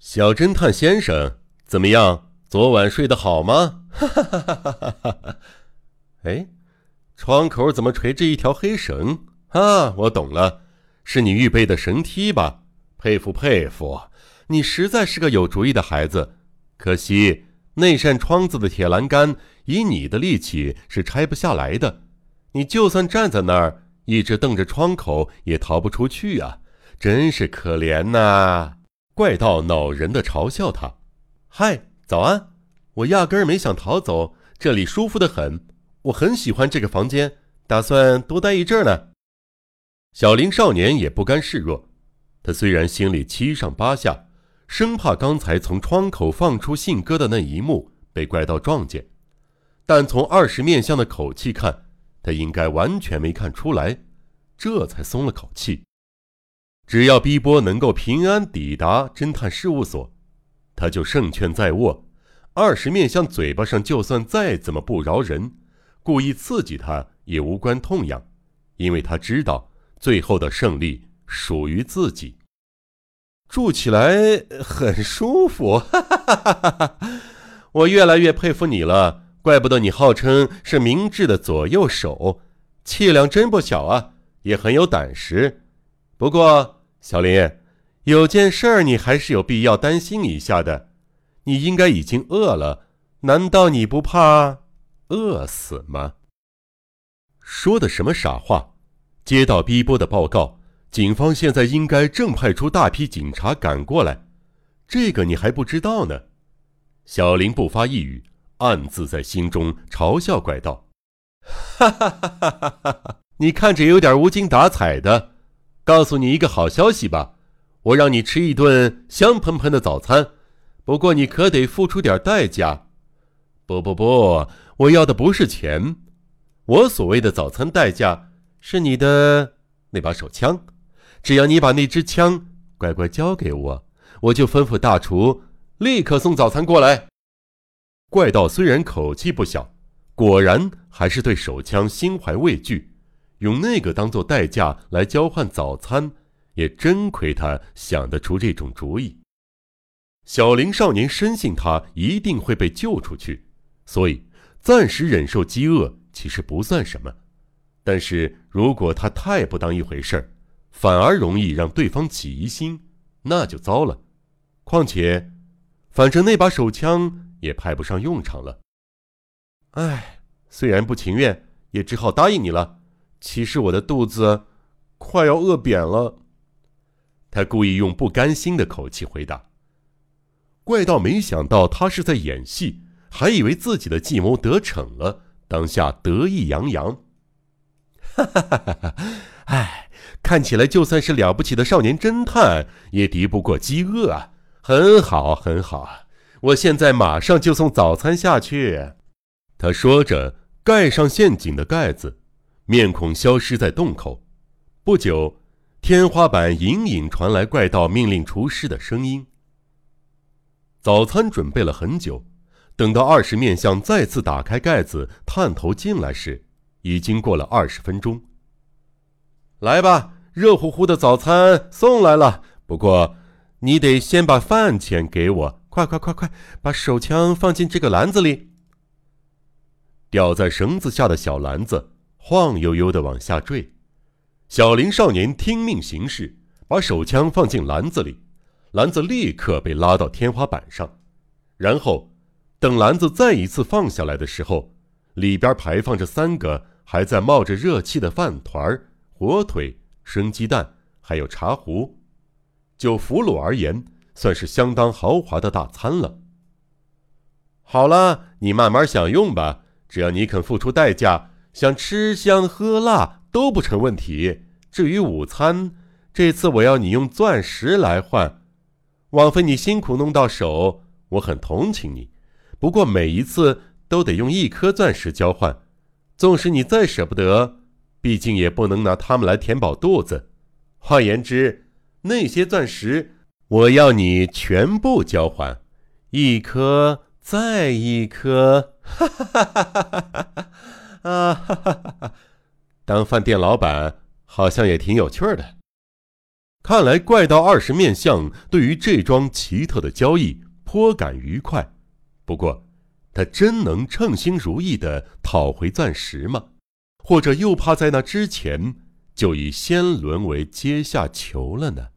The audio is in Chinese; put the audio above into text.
小侦探先生，怎么样？昨晚睡得好吗？哈哈哈哈哈哈！哎，窗口怎么垂着一条黑绳啊？我懂了，是你预备的绳梯吧？佩服佩服，你实在是个有主意的孩子。可惜那扇窗子的铁栏杆，以你的力气是拆不下来的。你就算站在那儿，一直瞪着窗口，也逃不出去啊！真是可怜呐！怪盗恼人的嘲笑他：“嗨，早安！我压根儿没想逃走，这里舒服的很，我很喜欢这个房间，打算多待一阵呢。”小林少年也不甘示弱，他虽然心里七上八下，生怕刚才从窗口放出信鸽的那一幕被怪盗撞见，但从二十面相的口气看，他应该完全没看出来，这才松了口气。只要逼波能够平安抵达侦探事务所，他就胜券在握。二十面相嘴巴上就算再怎么不饶人，故意刺激他也无关痛痒，因为他知道最后的胜利属于自己。住起来很舒服，哈哈哈哈哈！我越来越佩服你了，怪不得你号称是明智的左右手，气量真不小啊，也很有胆识。不过。小林，有件事儿你还是有必要担心一下的。你应该已经饿了，难道你不怕饿死吗？说的什么傻话！接到逼波的报告，警方现在应该正派出大批警察赶过来，这个你还不知道呢。小林不发一语，暗自在心中嘲笑怪盗：“ 哈哈哈哈哈哈！你看着有点无精打采的。”告诉你一个好消息吧，我让你吃一顿香喷喷的早餐，不过你可得付出点代价。不不不，我要的不是钱，我所谓的早餐代价是你的那把手枪。只要你把那支枪乖乖交给我，我就吩咐大厨立刻送早餐过来。怪盗虽然口气不小，果然还是对手枪心怀畏惧。用那个当做代价来交换早餐，也真亏他想得出这种主意。小林少年深信他一定会被救出去，所以暂时忍受饥饿其实不算什么。但是如果他太不当一回事儿，反而容易让对方起疑心，那就糟了。况且，反正那把手枪也派不上用场了。唉，虽然不情愿，也只好答应你了。其实我的肚子快要饿扁了，他故意用不甘心的口气回答。怪盗没想到他是在演戏，还以为自己的计谋得逞了，当下得意洋洋。哈哈哈哈！哎，看起来就算是了不起的少年侦探，也敌不过饥饿啊！很好，很好，我现在马上就送早餐下去。他说着，盖上陷阱的盖子。面孔消失在洞口，不久，天花板隐隐传来怪盗命令厨师的声音。早餐准备了很久，等到二十面相再次打开盖子探头进来时，已经过了二十分钟。来吧，热乎乎的早餐送来了。不过，你得先把饭钱给我。快快快快，把手枪放进这个篮子里。吊在绳子下的小篮子。晃悠悠的往下坠，小林少年听命行事，把手枪放进篮子里，篮子立刻被拉到天花板上。然后，等篮子再一次放下来的时候，里边排放着三个还在冒着热气的饭团、火腿、生鸡蛋，还有茶壶。就俘虏而言，算是相当豪华的大餐了。好了，你慢慢享用吧，只要你肯付出代价。想吃香喝辣都不成问题。至于午餐，这次我要你用钻石来换。枉费你辛苦弄到手，我很同情你。不过每一次都得用一颗钻石交换，纵使你再舍不得，毕竟也不能拿它们来填饱肚子。换言之，那些钻石我要你全部交换，一颗再一颗。哈哈哈哈哈哈！啊哈哈哈哈！当饭店老板好像也挺有趣的。看来怪盗二十面相对于这桩奇特的交易颇感愉快。不过，他真能称心如意的讨回钻石吗？或者又怕在那之前就已先沦为阶下囚了呢？